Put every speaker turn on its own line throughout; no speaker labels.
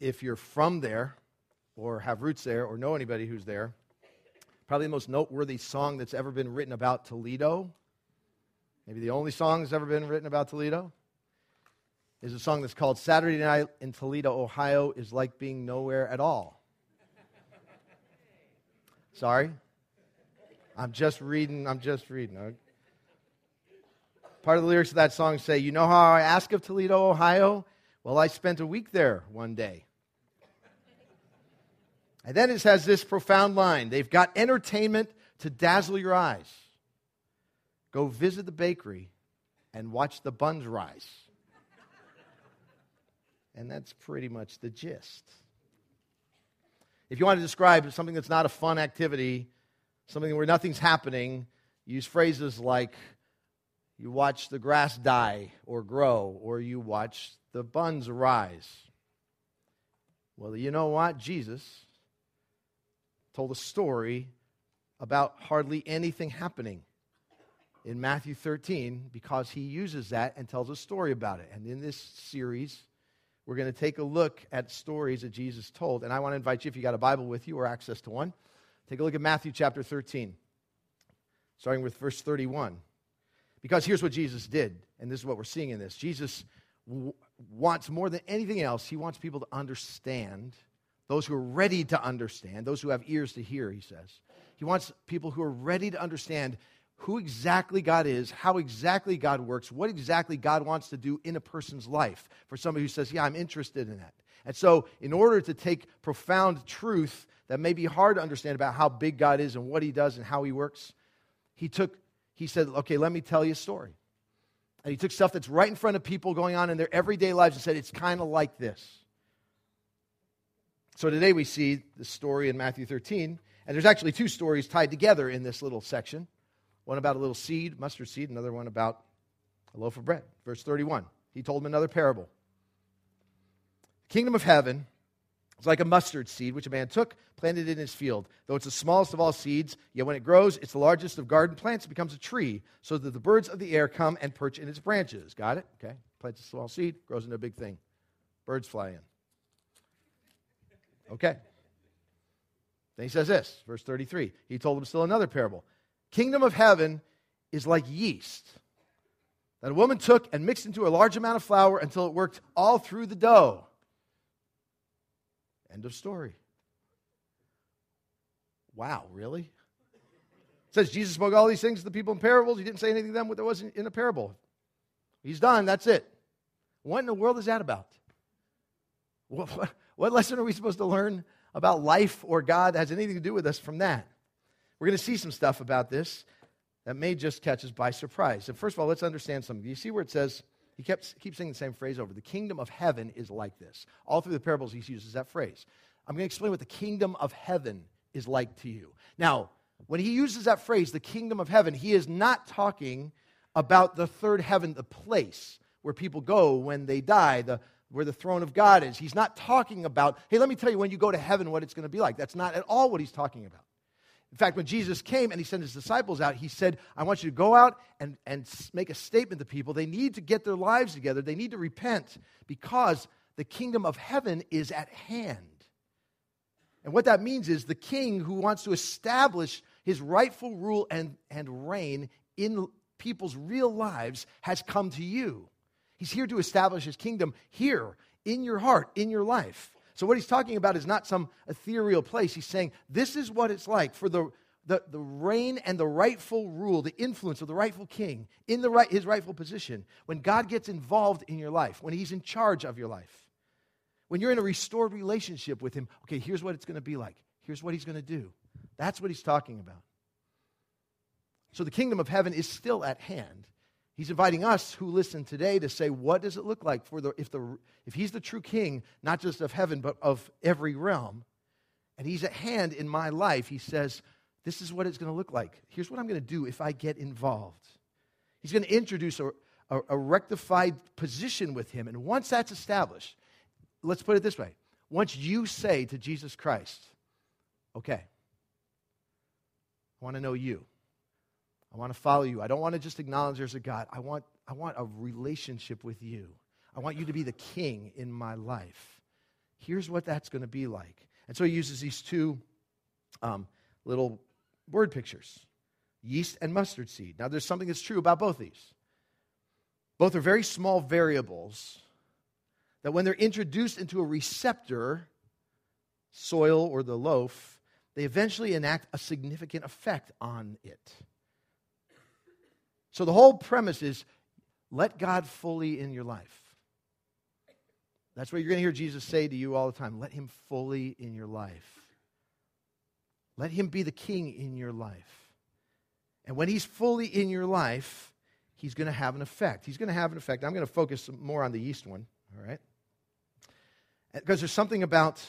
if you're from there or have roots there or know anybody who's there, probably the most noteworthy song that's ever been written about Toledo, maybe the only song that's ever been written about Toledo, is a song that's called Saturday Night in Toledo, Ohio is like being nowhere at all. Sorry? I'm just reading, I'm just reading. Part of the lyrics of that song say, You know how I ask of Toledo, Ohio? Well, I spent a week there one day. And then it has this profound line They've got entertainment to dazzle your eyes. Go visit the bakery and watch the buns rise. And that's pretty much the gist. If you want to describe something that's not a fun activity, something where nothing's happening, use phrases like you watch the grass die or grow, or you watch the buns rise. Well, you know what? Jesus told a story about hardly anything happening in Matthew 13 because he uses that and tells a story about it. And in this series, we're going to take a look at stories that Jesus told. And I want to invite you, if you got a Bible with you or access to one, take a look at Matthew chapter 13, starting with verse 31. Because here's what Jesus did, and this is what we're seeing in this. Jesus w- wants more than anything else, he wants people to understand those who are ready to understand, those who have ears to hear, he says. He wants people who are ready to understand who exactly God is, how exactly God works, what exactly God wants to do in a person's life. For somebody who says, Yeah, I'm interested in that. And so, in order to take profound truth that may be hard to understand about how big God is and what he does and how he works, he took, he said, Okay, let me tell you a story. And he took stuff that's right in front of people going on in their everyday lives and said, It's kind of like this. So today we see the story in Matthew 13, and there's actually two stories tied together in this little section one about a little seed, mustard seed, another one about a loaf of bread. Verse 31. He told him another parable. The kingdom of heaven is like a mustard seed, which a man took, planted in his field. Though it's the smallest of all seeds, yet when it grows, it's the largest of garden plants. It becomes a tree, so that the birds of the air come and perch in its branches. Got it? Okay. Plants a small seed, grows into a big thing. Birds fly in. Okay. Then he says this, verse 33. He told them still another parable. Kingdom of heaven is like yeast that a woman took and mixed into a large amount of flour until it worked all through the dough. End of story. Wow, really? It says Jesus spoke all these things to the people in parables. He didn't say anything to them that wasn't in a parable. He's done. That's it. What in the world is that about? What, what, what lesson are we supposed to learn about life or God that has anything to do with us from that? We're going to see some stuff about this that may just catch us by surprise. And first of all, let's understand something. You see where it says, he kept, keeps saying the same phrase over, the kingdom of heaven is like this. All through the parables, he uses that phrase. I'm going to explain what the kingdom of heaven is like to you. Now, when he uses that phrase, the kingdom of heaven, he is not talking about the third heaven, the place where people go when they die, the, where the throne of God is. He's not talking about, hey, let me tell you when you go to heaven what it's going to be like. That's not at all what he's talking about. In fact, when Jesus came and he sent his disciples out, he said, I want you to go out and, and make a statement to people. They need to get their lives together, they need to repent because the kingdom of heaven is at hand. And what that means is the king who wants to establish his rightful rule and, and reign in people's real lives has come to you. He's here to establish his kingdom here in your heart, in your life. So, what he's talking about is not some ethereal place. He's saying this is what it's like for the, the, the reign and the rightful rule, the influence of the rightful king in the right, his rightful position. When God gets involved in your life, when he's in charge of your life, when you're in a restored relationship with him, okay, here's what it's going to be like. Here's what he's going to do. That's what he's talking about. So, the kingdom of heaven is still at hand. He's inviting us who listen today to say, what does it look like for the if the if he's the true king, not just of heaven, but of every realm, and he's at hand in my life, he says, This is what it's going to look like. Here's what I'm going to do if I get involved. He's going to introduce a, a, a rectified position with him. And once that's established, let's put it this way. Once you say to Jesus Christ, okay, I want to know you. I want to follow you. I don't want to just acknowledge there's a God. I want, I want a relationship with you. I want you to be the king in my life. here's what that's going to be like. And so he uses these two um, little word pictures yeast and mustard seed. Now, there's something that's true about both these. Both are very small variables that, when they're introduced into a receptor, soil or the loaf, they eventually enact a significant effect on it. So, the whole premise is let God fully in your life. That's what you're going to hear Jesus say to you all the time. Let him fully in your life. Let him be the king in your life. And when he's fully in your life, he's going to have an effect. He's going to have an effect. I'm going to focus more on the yeast one, all right? Because there's something about,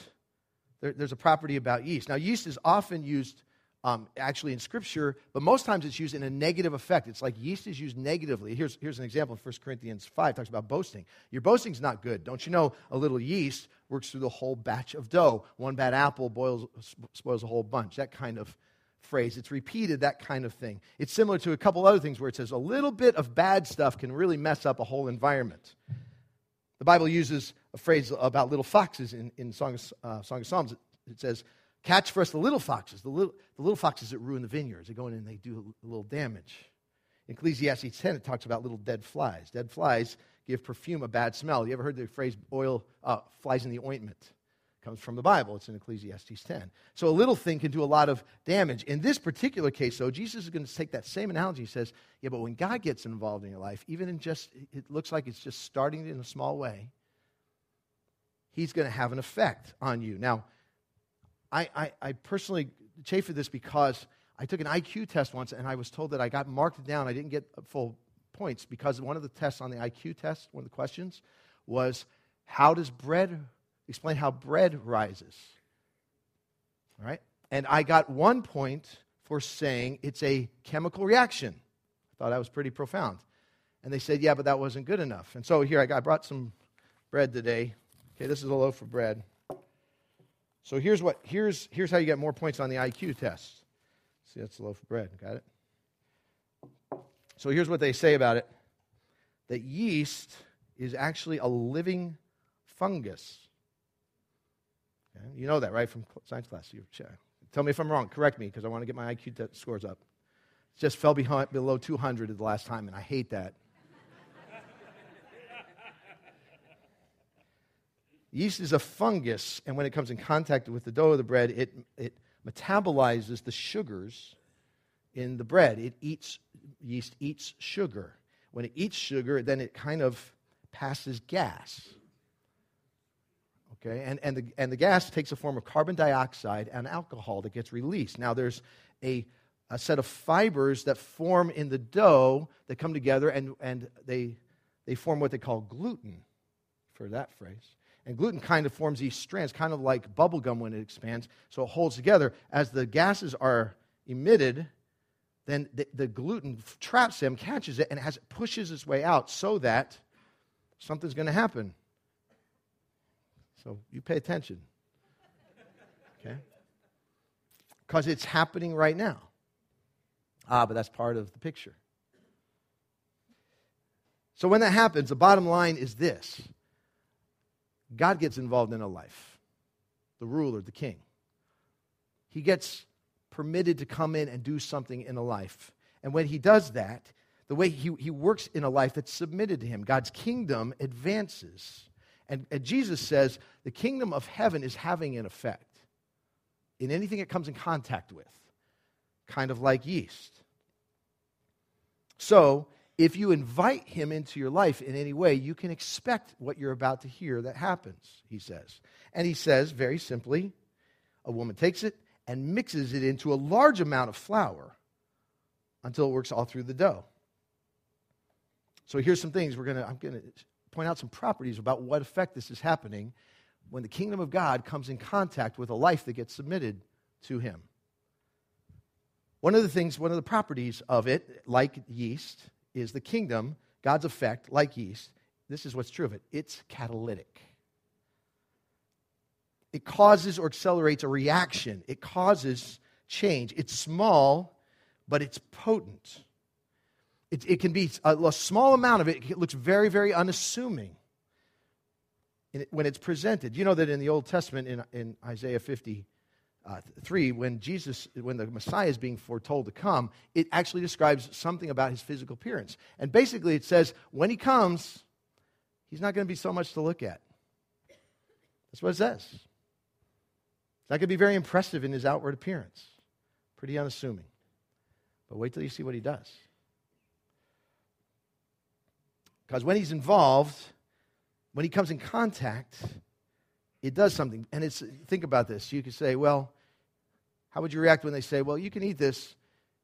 there, there's a property about yeast. Now, yeast is often used um, actually in Scripture, but most times it's used in a negative effect. It's like yeast is used negatively. Here's, here's an example in 1 Corinthians 5, talks about boasting. Your boasting's not good. Don't you know a little yeast works through the whole batch of dough? One bad apple boils, spoils a whole bunch. That kind of phrase. It's repeated, that kind of thing. It's similar to a couple other things where it says a little bit of bad stuff can really mess up a whole environment. The Bible uses a phrase about little foxes in, in Song, of, uh, Song of Psalms. It says, Catch for us the little foxes, the little, the little foxes that ruin the vineyards. They go in and they do a little damage. In Ecclesiastes 10, it talks about little dead flies. Dead flies give perfume a bad smell. You ever heard the phrase oil, uh, flies in the ointment? Comes from the Bible. It's in Ecclesiastes 10. So a little thing can do a lot of damage. In this particular case, though, Jesus is going to take that same analogy. He says, yeah, but when God gets involved in your life, even in just, it looks like it's just starting in a small way, he's going to have an effect on you. Now, I, I, I personally chafe at this because I took an IQ test once and I was told that I got marked down. I didn't get full points because one of the tests on the IQ test, one of the questions, was how does bread, explain how bread rises. All right? And I got one point for saying it's a chemical reaction. I thought that was pretty profound. And they said, yeah, but that wasn't good enough. And so here I, got, I brought some bread today. Okay, this is a loaf of bread. So here's what here's here's how you get more points on the IQ test. See, that's a loaf of bread. Got it? So here's what they say about it. That yeast is actually a living fungus. Okay? You know that, right, from science class. You, tell me if I'm wrong. Correct me, because I want to get my IQ t- scores up. It just fell behind, below 200 the last time, and I hate that. Yeast is a fungus, and when it comes in contact with the dough of the bread, it, it metabolizes the sugars in the bread. It eats, yeast eats sugar. When it eats sugar, then it kind of passes gas. Okay, and, and, the, and the gas takes a form of carbon dioxide and alcohol that gets released. Now, there's a, a set of fibers that form in the dough that come together and, and they, they form what they call gluten, for that phrase. And gluten kind of forms these strands, kind of like bubble gum when it expands, so it holds together. As the gases are emitted, then the, the gluten traps them, catches it, and as it pushes its way out so that something's going to happen. So you pay attention. Okay? Because it's happening right now. Ah, but that's part of the picture. So when that happens, the bottom line is this God gets involved in a life, the ruler, the king. He gets permitted to come in and do something in a life. And when he does that, the way he, he works in a life that's submitted to him, God's kingdom advances. And, and Jesus says the kingdom of heaven is having an effect in anything it comes in contact with, kind of like yeast. So, if you invite him into your life in any way, you can expect what you're about to hear that happens, he says. And he says, very simply, a woman takes it and mixes it into a large amount of flour until it works all through the dough. So here's some things we're going to I'm going to point out some properties about what effect this is happening when the kingdom of God comes in contact with a life that gets submitted to him. One of the things, one of the properties of it, like yeast, is the kingdom, God's effect, like yeast, this is what's true of it it's catalytic. It causes or accelerates a reaction, it causes change. It's small, but it's potent. It, it can be a, a small amount of it, it looks very, very unassuming. when it's presented. You know that in the Old Testament, in, in Isaiah 50, uh, 3, when Jesus, when the Messiah is being foretold to come, it actually describes something about his physical appearance. And basically, it says, when he comes, he's not going to be so much to look at. That's what it says. It's not going to be very impressive in his outward appearance. Pretty unassuming. But wait till you see what he does. Because when he's involved, when he comes in contact, it does something. And it's think about this. You could say, well, how would you react when they say, well, you can eat this?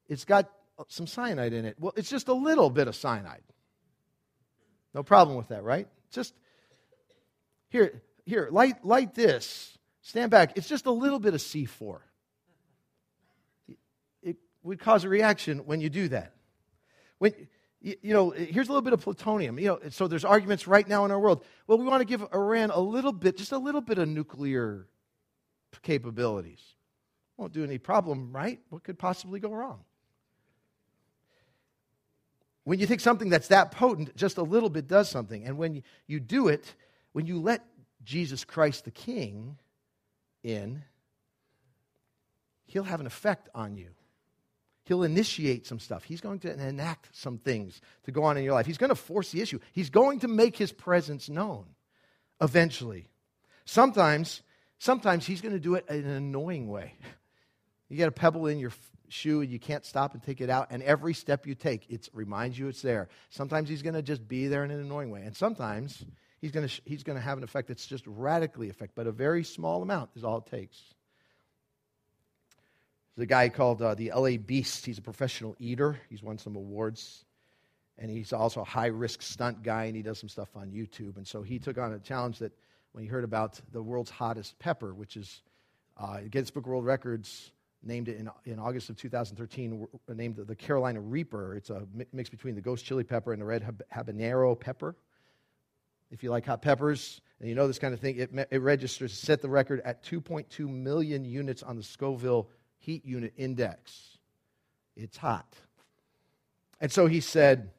It's got some cyanide in it. Well, it's just a little bit of cyanide. No problem with that, right? Just here, here, light, light this. Stand back. It's just a little bit of C4. It would cause a reaction when you do that. When, you know, here's a little bit of plutonium. You know, so there's arguments right now in our world. Well, we want to give Iran a little bit, just a little bit of nuclear capabilities. Won't do any problem, right? What could possibly go wrong? When you take something that's that potent, just a little bit does something. And when you do it, when you let Jesus Christ the King in, he'll have an effect on you. He'll initiate some stuff. He's going to enact some things to go on in your life. He's going to force the issue. He's going to make his presence known eventually. Sometimes, sometimes he's going to do it in an annoying way. You get a pebble in your shoe and you can't stop and take it out, and every step you take, it reminds you it's there. Sometimes he's going to just be there in an annoying way, and sometimes he's going to, he's going to have an effect that's just radically effect, but a very small amount is all it takes. There's a guy called uh, the LA Beast. He's a professional eater. He's won some awards. And he's also a high risk stunt guy, and he does some stuff on YouTube. And so he took on a challenge that when he heard about the world's hottest pepper, which is uh, Guinness Book World Records named it in, in August of 2013, named the Carolina Reaper. It's a mix between the ghost chili pepper and the red habanero pepper. If you like hot peppers and you know this kind of thing, it, it registers, set the record at 2.2 million units on the Scoville heat unit index. It's hot. And so he said,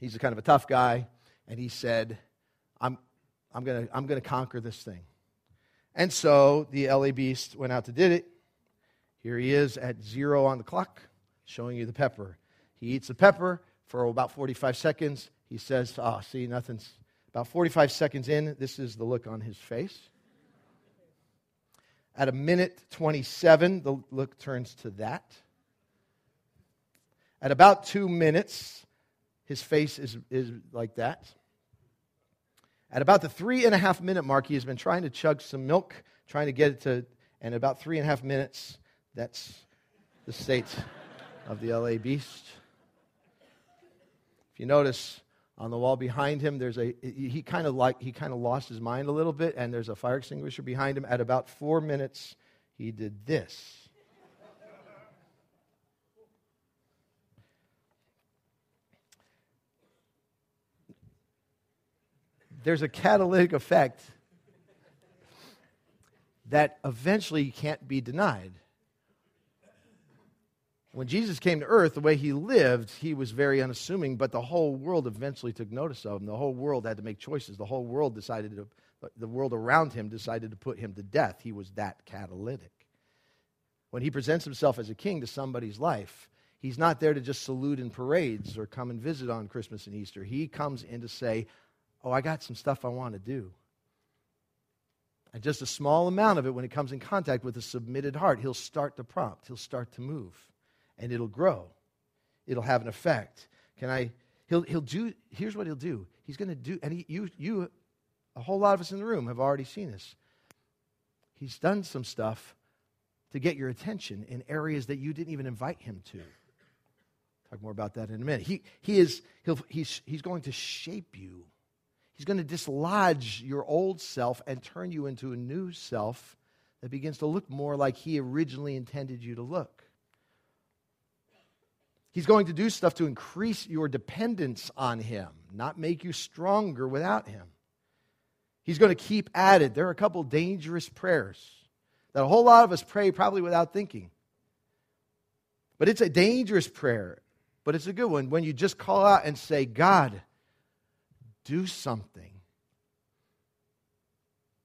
he's a kind of a tough guy, and he said, I'm, I'm going to I'm going to conquer this thing. And so the LA Beast went out to did it. Here he is at zero on the clock, showing you the pepper. He eats the pepper for about 45 seconds. He says, Ah, oh, see, nothing's. About 45 seconds in, this is the look on his face. At a minute 27, the look turns to that. At about two minutes, his face is, is like that. At about the three and a half minute mark, he has been trying to chug some milk, trying to get it to, and about three and a half minutes, that's the state of the LA Beast. If you notice, on the wall behind him there's a he kind of like he kind of lost his mind a little bit and there's a fire extinguisher behind him. At about four minutes he did this. There's a catalytic effect that eventually can't be denied when Jesus came to earth, the way he lived, he was very unassuming, but the whole world eventually took notice of him. The whole world had to make choices. The whole world decided to, the world around him decided to put him to death. He was that catalytic. When he presents himself as a king to somebody's life, he's not there to just salute in parades or come and visit on Christmas and Easter. He comes in to say, Oh, I got some stuff I want to do. And just a small amount of it, when it comes in contact with a submitted heart, he'll start to prompt, he'll start to move and it'll grow. It'll have an effect. Can I? He'll, he'll do, here's what he'll do. He's going to do, and he, you, you, a whole lot of us in the room have already seen this. He's done some stuff to get your attention in areas that you didn't even invite him to. Talk more about that in a minute. He, he is, he'll, he's, he's going to shape you. He's going to dislodge your old self and turn you into a new self that begins to look more like he originally intended you to look. He's going to do stuff to increase your dependence on Him, not make you stronger without Him. He's going to keep at it. There are a couple dangerous prayers that a whole lot of us pray probably without thinking. But it's a dangerous prayer, but it's a good one when you just call out and say, God, do something.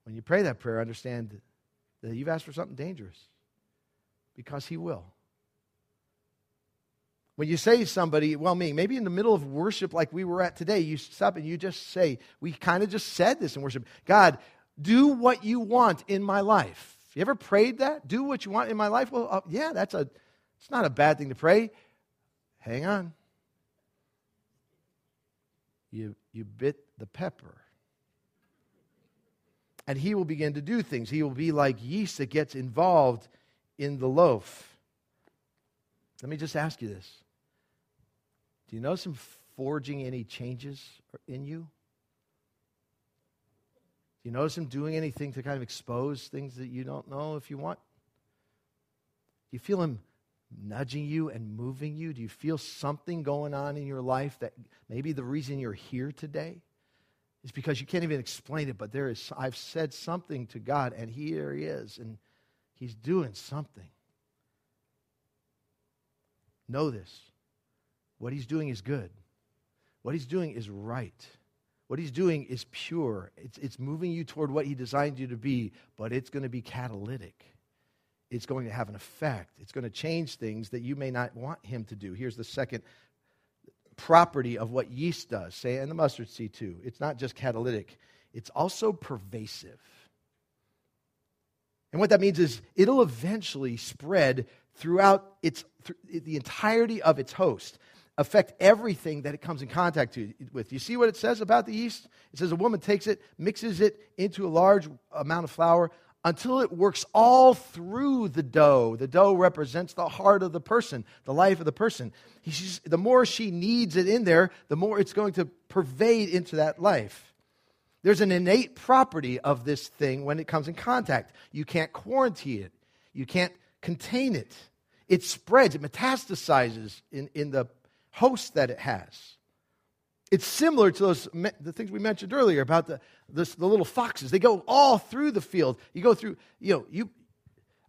When you pray that prayer, understand that you've asked for something dangerous because He will. When you say somebody, well, me, maybe in the middle of worship like we were at today, you stop and you just say, we kind of just said this in worship God, do what you want in my life. You ever prayed that? Do what you want in my life? Well, uh, yeah, that's a, it's not a bad thing to pray. Hang on. You, you bit the pepper. And he will begin to do things. He will be like yeast that gets involved in the loaf. Let me just ask you this Do you notice him forging any changes in you? Do you notice him doing anything to kind of expose things that you don't know if you want? Do you feel him nudging you and moving you? Do you feel something going on in your life that maybe the reason you're here today is because you can't even explain it, but there is I've said something to God and here he is and he's doing something. Know this. What he's doing is good. What he's doing is right. What he's doing is pure. It's, it's moving you toward what he designed you to be, but it's going to be catalytic. It's going to have an effect. It's going to change things that you may not want him to do. Here's the second property of what yeast does, say, and the mustard seed too. It's not just catalytic, it's also pervasive. And what that means is it'll eventually spread throughout its, th- the entirety of its host, affect everything that it comes in contact to, with. You see what it says about the yeast? It says a woman takes it, mixes it into a large amount of flour until it works all through the dough. The dough represents the heart of the person, the life of the person. the more she kneads it in there, the more it's going to pervade into that life. There's an innate property of this thing when it comes in contact. You can't quarantine it, you can't contain it. It spreads, it metastasizes in, in the host that it has. It's similar to those the things we mentioned earlier about the, the, the little foxes. They go all through the field. You go through, you know, you,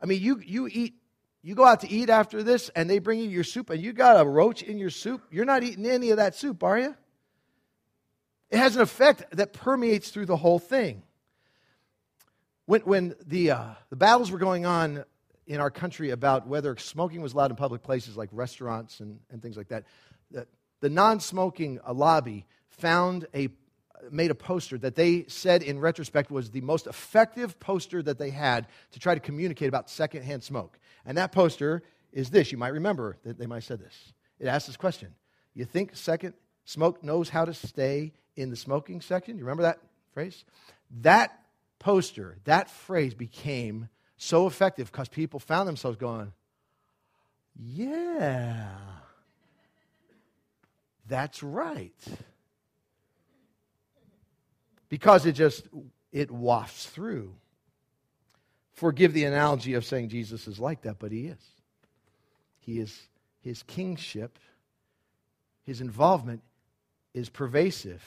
I mean, you, you eat, you go out to eat after this and they bring you your soup and you got a roach in your soup. You're not eating any of that soup, are you? It has an effect that permeates through the whole thing. When, when the, uh, the battles were going on in our country about whether smoking was allowed in public places like restaurants and, and things like that, the, the non smoking lobby found a made a poster that they said in retrospect was the most effective poster that they had to try to communicate about secondhand smoke. And that poster is this. You might remember that they might have said this. It asks this question You think second smoke knows how to stay in the smoking section? You remember that phrase? That poster, that phrase became so effective because people found themselves going, Yeah, that's right because it just it wafts through. Forgive the analogy of saying Jesus is like that, but he is. He is his kingship, his involvement is pervasive.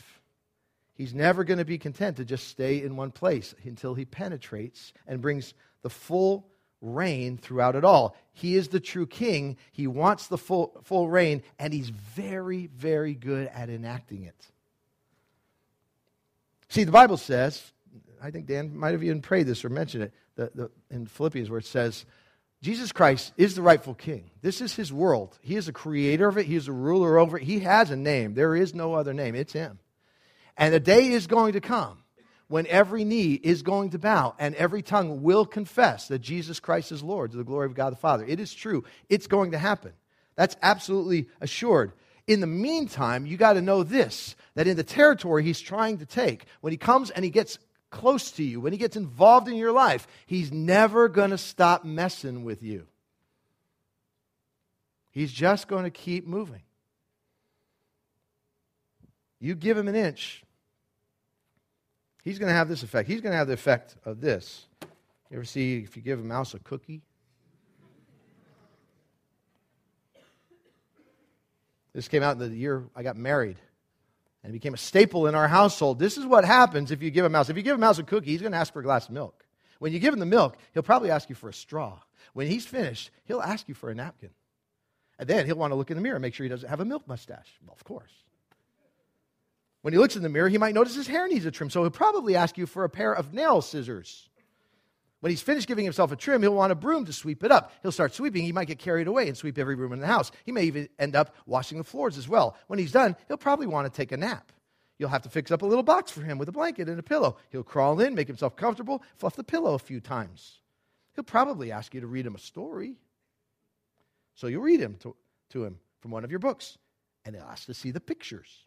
He's never going to be content to just stay in one place until he penetrates and brings the full reign throughout it all. He is the true king. He wants the full, full reign, and he's very, very good at enacting it. See, the Bible says, I think Dan might have even prayed this or mentioned it the, the, in Philippians, where it says, Jesus Christ is the rightful king. This is his world. He is the creator of it, he is the ruler over it. He has a name. There is no other name, it's him. And the day is going to come when every knee is going to bow and every tongue will confess that Jesus Christ is Lord to the glory of God the Father. It is true. It's going to happen. That's absolutely assured. In the meantime, you got to know this that in the territory he's trying to take, when he comes and he gets close to you, when he gets involved in your life, he's never going to stop messing with you. He's just going to keep moving. You give him an inch, he's going to have this effect. He's going to have the effect of this. You ever see if you give a mouse a cookie? This came out in the year I got married. And it became a staple in our household. This is what happens if you give a mouse. If you give a mouse a cookie, he's going to ask for a glass of milk. When you give him the milk, he'll probably ask you for a straw. When he's finished, he'll ask you for a napkin. And then he'll want to look in the mirror and make sure he doesn't have a milk mustache. Well, of course. When he looks in the mirror, he might notice his hair needs a trim, so he'll probably ask you for a pair of nail scissors. When he's finished giving himself a trim, he'll want a broom to sweep it up. He'll start sweeping. He might get carried away and sweep every room in the house. He may even end up washing the floors as well. When he's done, he'll probably want to take a nap. You'll have to fix up a little box for him with a blanket and a pillow. He'll crawl in, make himself comfortable, fluff the pillow a few times. He'll probably ask you to read him a story. So you'll read him to, to him from one of your books, and he'll ask to see the pictures.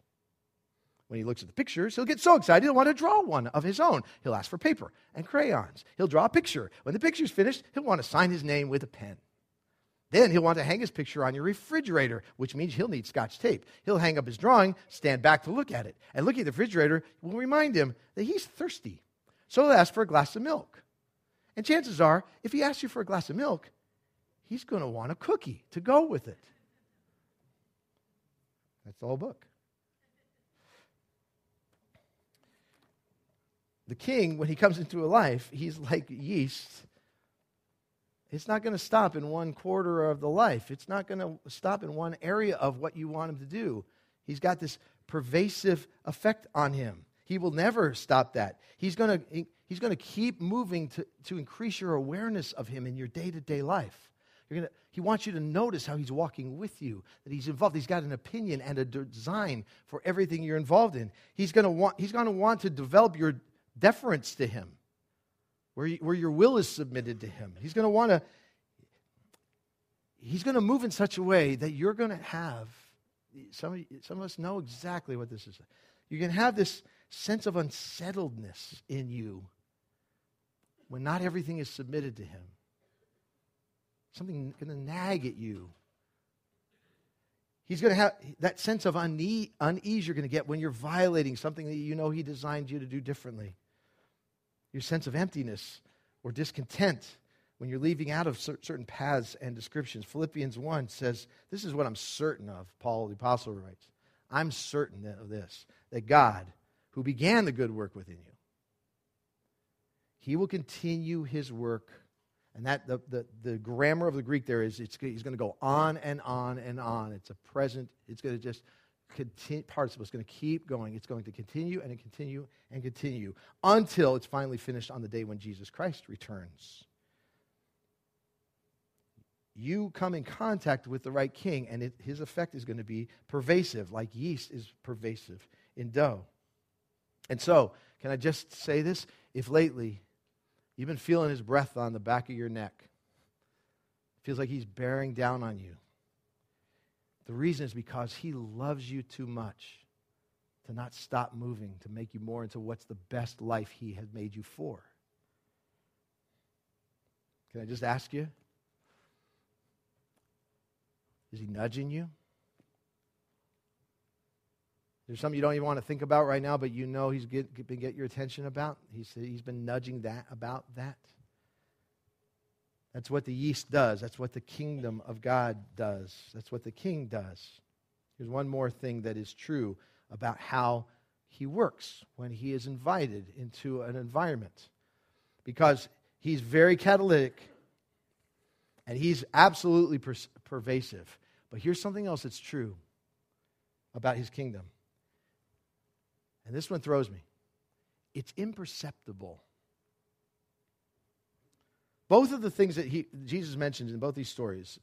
When he looks at the pictures, he'll get so excited he'll want to draw one of his own. He'll ask for paper and crayons. He'll draw a picture. When the picture's finished, he'll want to sign his name with a pen. Then he'll want to hang his picture on your refrigerator, which means he'll need scotch tape. He'll hang up his drawing, stand back to look at it. And looking at the refrigerator will remind him that he's thirsty. So he'll ask for a glass of milk. And chances are, if he asks you for a glass of milk, he's going to want a cookie to go with it. That's the whole book. The king, when he comes into a life, he's like yeast. It's not going to stop in one quarter of the life. It's not going to stop in one area of what you want him to do. He's got this pervasive effect on him. He will never stop that. He's going to, he's going to keep moving to, to increase your awareness of him in your day to day life. You're gonna, he wants you to notice how he's walking with you, that he's involved. He's got an opinion and a design for everything you're involved in. He's going to want, he's going to, want to develop your deference to him, where, you, where your will is submitted to him. He's going to want to, he's going to move in such a way that you're going to have, some of, some of us know exactly what this is. You're going to have this sense of unsettledness in you when not everything is submitted to him. Something going to nag at you. He's going to have that sense of unease you're going to get when you're violating something that you know he designed you to do differently your sense of emptiness or discontent when you're leaving out of certain paths and descriptions. Philippians 1 says, This is what I'm certain of, Paul the Apostle writes. I'm certain of this, that God, who began the good work within you, he will continue his work. And that the, the, the grammar of the Greek there is it's, he's going to go on and on and on. It's a present, it's going to just continue, participle is going to keep going. It's going to continue and continue and continue until it's finally finished on the day when Jesus Christ returns. You come in contact with the right king, and it, his effect is going to be pervasive, like yeast is pervasive in dough. And so, can I just say this? If lately you've been feeling his breath on the back of your neck, feels like he's bearing down on you, the reason is because He loves you too much to not stop moving, to make you more into what's the best life He has made you for. Can I just ask you? Is He nudging you? There's something you don't even want to think about right now, but you know He's get, been get your attention about. He's, he's been nudging that about that. That's what the yeast does. That's what the kingdom of God does. That's what the king does. Here's one more thing that is true about how he works when he is invited into an environment. Because he's very catalytic and he's absolutely per- pervasive. But here's something else that's true about his kingdom. And this one throws me it's imperceptible. Both of the things that he, Jesus mentions in both these stories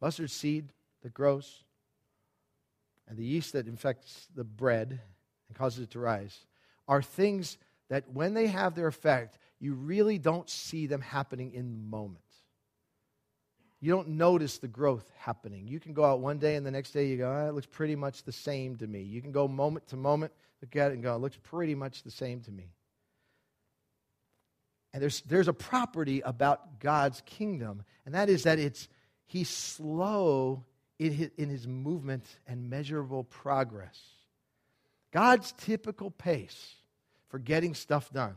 mustard seed that grows and the yeast that infects the bread and causes it to rise are things that when they have their effect, you really don't see them happening in the moment. You don't notice the growth happening. You can go out one day and the next day you go, oh, it looks pretty much the same to me. You can go moment to moment, look at it and go, it looks pretty much the same to me. And there's, there's a property about God's kingdom, and that is that it's, he's slow in his, in his movement and measurable progress. God's typical pace for getting stuff done,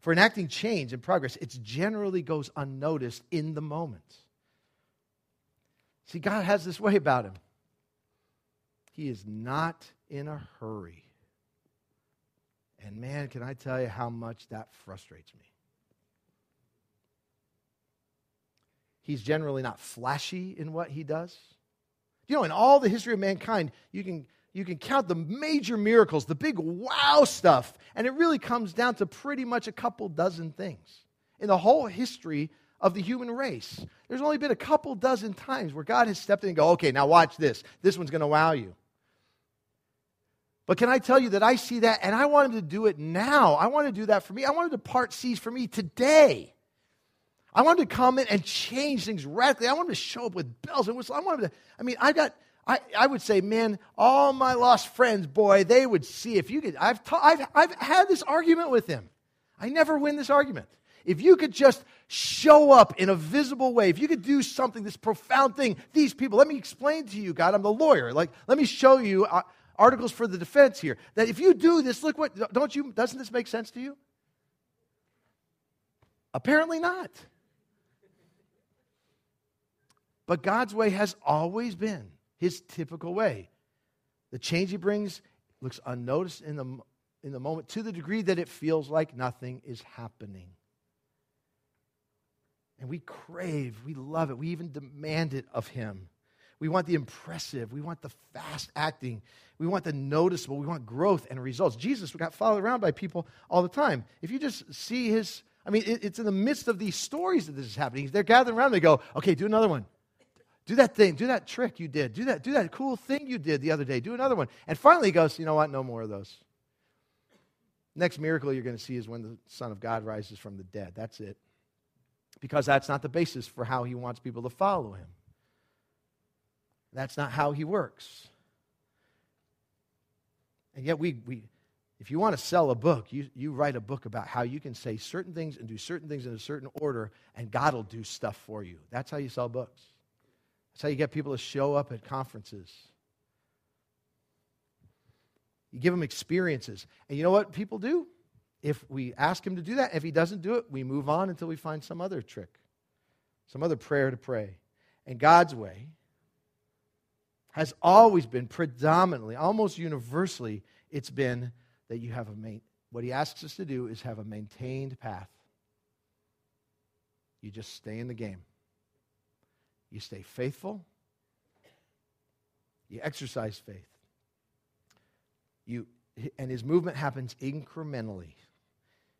for enacting change and progress, it generally goes unnoticed in the moment. See, God has this way about him. He is not in a hurry. And man, can I tell you how much that frustrates me? He's generally not flashy in what he does. You know, in all the history of mankind, you can you can count the major miracles, the big wow stuff, and it really comes down to pretty much a couple dozen things. In the whole history of the human race, there's only been a couple dozen times where God has stepped in and go, okay, now watch this. This one's going to wow you. But can I tell you that I see that and I want him to do it now? I want to do that for me. I wanted to part seas for me today. I wanted to come in and change things radically. I wanted to show up with bells and whistles. I wanted to, I mean, I got, I, I would say, man, all my lost friends, boy, they would see if you could. I've, ta- I've, I've had this argument with him. I never win this argument. If you could just show up in a visible way, if you could do something, this profound thing, these people, let me explain to you, God, I'm the lawyer. Like, let me show you uh, articles for the defense here. That if you do this, look what, don't you, doesn't this make sense to you? Apparently not. But God's way has always been his typical way. The change he brings looks unnoticed in the, in the moment to the degree that it feels like nothing is happening. And we crave, we love it, we even demand it of him. We want the impressive, we want the fast acting, we want the noticeable, we want growth and results. Jesus got followed around by people all the time. If you just see his, I mean, it's in the midst of these stories that this is happening. They're gathering around, they go, okay, do another one. Do that thing, do that trick you did, do that, do that cool thing you did the other day, do another one. And finally he goes, you know what, no more of those. Next miracle you're going to see is when the Son of God rises from the dead. That's it. Because that's not the basis for how he wants people to follow him. That's not how he works. And yet, we, we, if you want to sell a book, you, you write a book about how you can say certain things and do certain things in a certain order, and God will do stuff for you. That's how you sell books. That's how you get people to show up at conferences. You give them experiences. And you know what people do? If we ask him to do that, if he doesn't do it, we move on until we find some other trick, some other prayer to pray. And God's way has always been predominantly, almost universally, it's been that you have a main, what he asks us to do is have a maintained path. You just stay in the game. You stay faithful. You exercise faith. You, and his movement happens incrementally.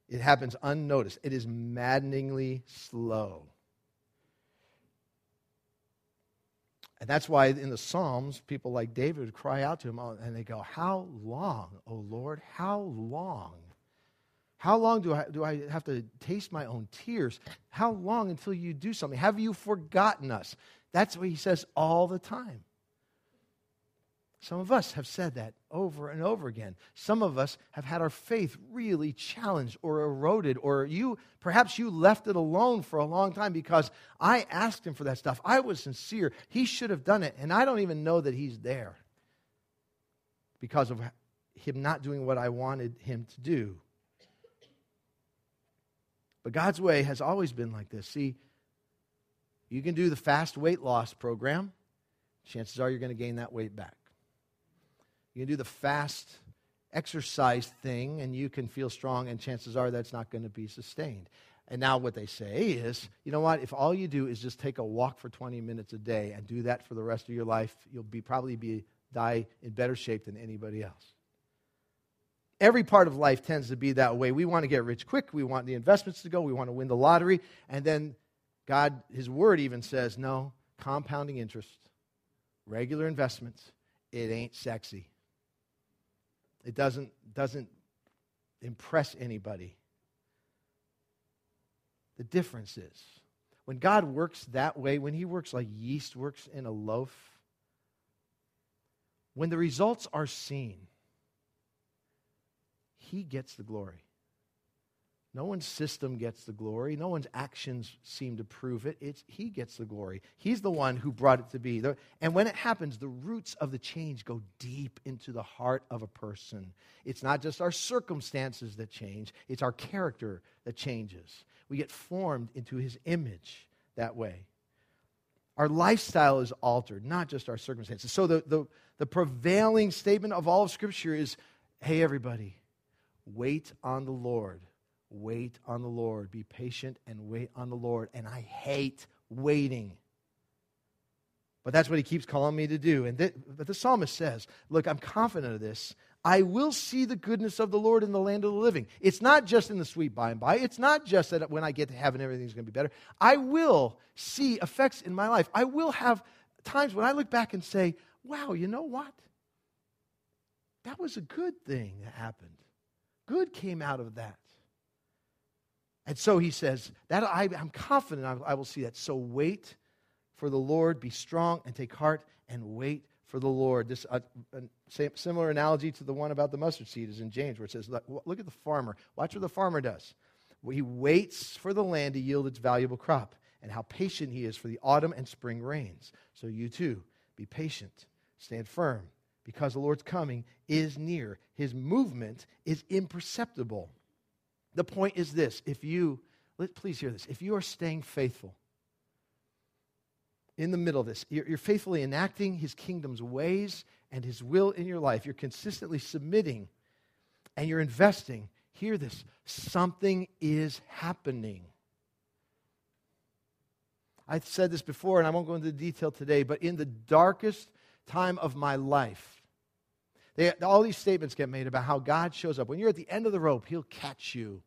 It happens unnoticed. It is maddeningly slow. And that's why in the Psalms, people like David cry out to him oh, and they go, How long, O Lord? How long? How long do I, do I have to taste my own tears? How long until you do something? Have you forgotten us? That's what he says all the time. Some of us have said that over and over again. Some of us have had our faith really challenged or eroded, or you perhaps you left it alone for a long time because I asked him for that stuff. I was sincere. He should have done it, and I don't even know that he's there because of him not doing what I wanted him to do. But God's way has always been like this. See, you can do the fast weight loss program, chances are you're going to gain that weight back. You can do the fast exercise thing, and you can feel strong, and chances are that's not going to be sustained. And now what they say is, you know what? If all you do is just take a walk for 20 minutes a day and do that for the rest of your life, you'll be probably be die in better shape than anybody else. Every part of life tends to be that way. We want to get rich quick. We want the investments to go. We want to win the lottery. And then God, His Word even says, no, compounding interest, regular investments, it ain't sexy. It doesn't, doesn't impress anybody. The difference is when God works that way, when He works like yeast works in a loaf, when the results are seen, he gets the glory. No one's system gets the glory. No one's actions seem to prove it. It's he gets the glory. He's the one who brought it to be. And when it happens, the roots of the change go deep into the heart of a person. It's not just our circumstances that change, it's our character that changes. We get formed into his image that way. Our lifestyle is altered, not just our circumstances. So the, the, the prevailing statement of all of Scripture is hey, everybody, Wait on the Lord. Wait on the Lord. Be patient and wait on the Lord. And I hate waiting. But that's what he keeps calling me to do. And th- but the psalmist says, Look, I'm confident of this. I will see the goodness of the Lord in the land of the living. It's not just in the sweet by and by. It's not just that when I get to heaven, everything's going to be better. I will see effects in my life. I will have times when I look back and say, wow, you know what? That was a good thing that happened. Good came out of that. And so he says, that I, am confident I, I will see that. So wait for the Lord, be strong and take heart and wait for the Lord. This uh, a similar analogy to the one about the mustard seed is in James, where it says, look, look at the farmer. Watch what the farmer does. He waits for the land to yield its valuable crop, and how patient he is for the autumn and spring rains. So you too, be patient, stand firm, because the Lord's coming is near. His movement is imperceptible. The point is this if you, please hear this, if you are staying faithful in the middle of this, you're, you're faithfully enacting his kingdom's ways and his will in your life, you're consistently submitting and you're investing, hear this something is happening. I've said this before, and I won't go into detail today, but in the darkest time of my life, they, all these statements get made about how God shows up. When you're at the end of the rope, He'll catch you.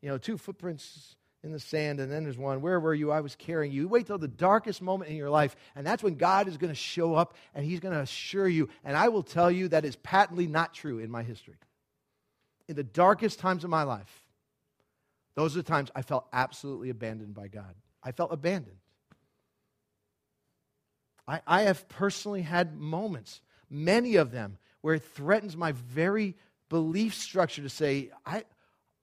You know, two footprints in the sand, and then there's one. Where were you? I was carrying you. you wait till the darkest moment in your life, and that's when God is going to show up and He's going to assure you. And I will tell you that is patently not true in my history. In the darkest times of my life, those are the times I felt absolutely abandoned by God. I felt abandoned. I, I have personally had moments, many of them, where it threatens my very belief structure to say, I,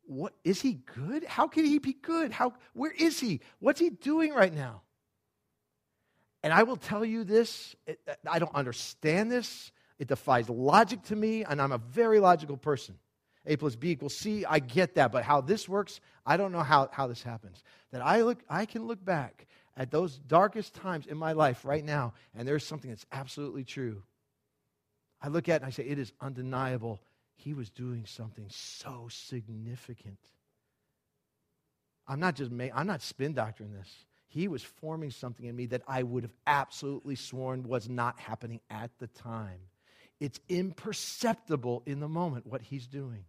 what is he good? How can he be good? How where is he? What's he doing right now? And I will tell you this, I don't understand this. It defies logic to me, and I'm a very logical person. A plus B equals C, I get that, but how this works, I don't know how, how this happens. That I look I can look back at those darkest times in my life right now, and there's something that's absolutely true. I look at it and I say, it is undeniable. He was doing something so significant. I'm not just I'm not spin doctoring this. He was forming something in me that I would have absolutely sworn was not happening at the time. It's imperceptible in the moment what he's doing.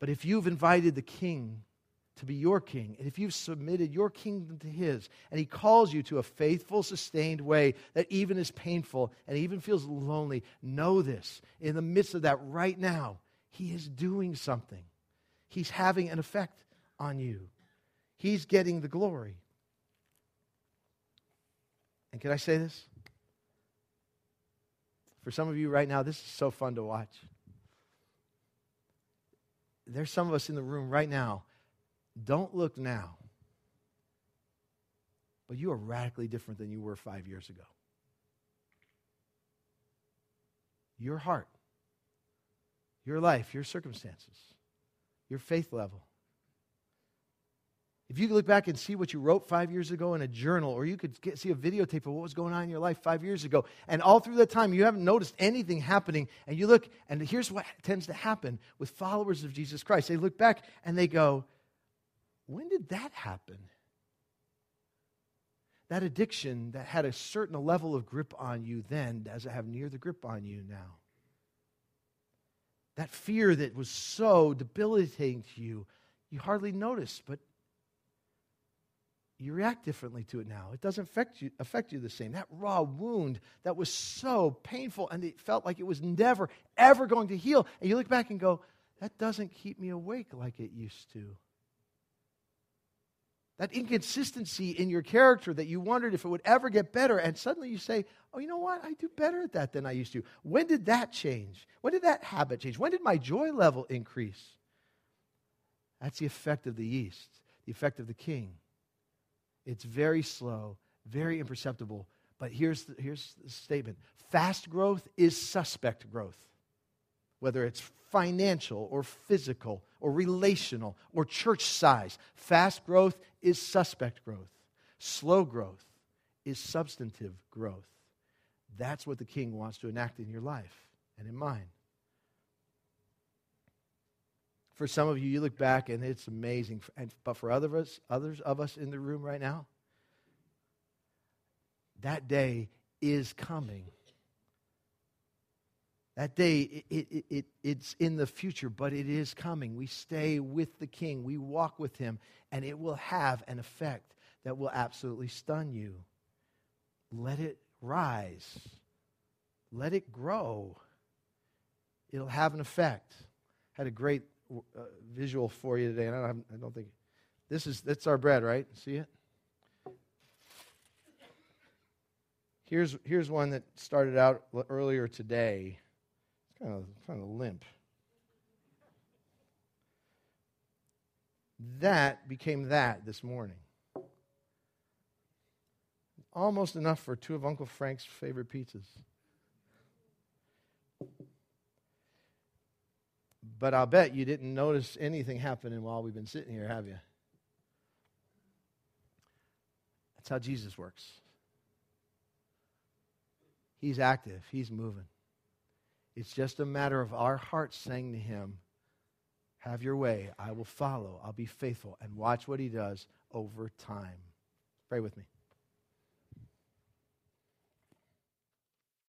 But if you've invited the king to be your king, and if you've submitted your kingdom to his, and he calls you to a faithful, sustained way that even is painful and even feels lonely, know this. In the midst of that right now, he is doing something. He's having an effect on you. He's getting the glory. And can I say this? For some of you right now, this is so fun to watch. There's some of us in the room right now don't look now. But you are radically different than you were five years ago. Your heart, your life, your circumstances, your faith level. If you could look back and see what you wrote five years ago in a journal, or you could get, see a videotape of what was going on in your life five years ago, and all through that time you haven't noticed anything happening, and you look, and here's what tends to happen with followers of Jesus Christ. They look back and they go, when did that happen? That addiction that had a certain level of grip on you then does it have near the grip on you now? That fear that was so debilitating to you, you hardly notice, but you react differently to it now. It doesn't affect you, affect you the same. That raw wound that was so painful and it felt like it was never, ever going to heal. And you look back and go, that doesn't keep me awake like it used to. That inconsistency in your character that you wondered if it would ever get better, and suddenly you say, Oh, you know what? I do better at that than I used to. When did that change? When did that habit change? When did my joy level increase? That's the effect of the yeast, the effect of the king. It's very slow, very imperceptible. But here's the, here's the statement fast growth is suspect growth, whether it's financial or physical or relational or church size. Fast growth is suspect growth, slow growth is substantive growth. That's what the king wants to enact in your life and in mine. For some of you, you look back and it's amazing. And, but for other of us, others of us in the room right now, That day is coming. That day, it, it, it, it's in the future, but it is coming. We stay with the King, we walk with him, and it will have an effect that will absolutely stun you. Let it rise, let it grow. It'll have an effect. Had a great uh, visual for you today, and I don't, I don't think this is that's our bread, right? See it? Here's, here's one that started out earlier today. Kind of, kind of limp. That became that this morning. Almost enough for two of Uncle Frank's favorite pizzas. But I'll bet you didn't notice anything happening while we've been sitting here, have you? That's how Jesus works. He's active, He's moving. It's just a matter of our hearts saying to Him, Have your way. I will follow. I'll be faithful. And watch what He does over time. Pray with me.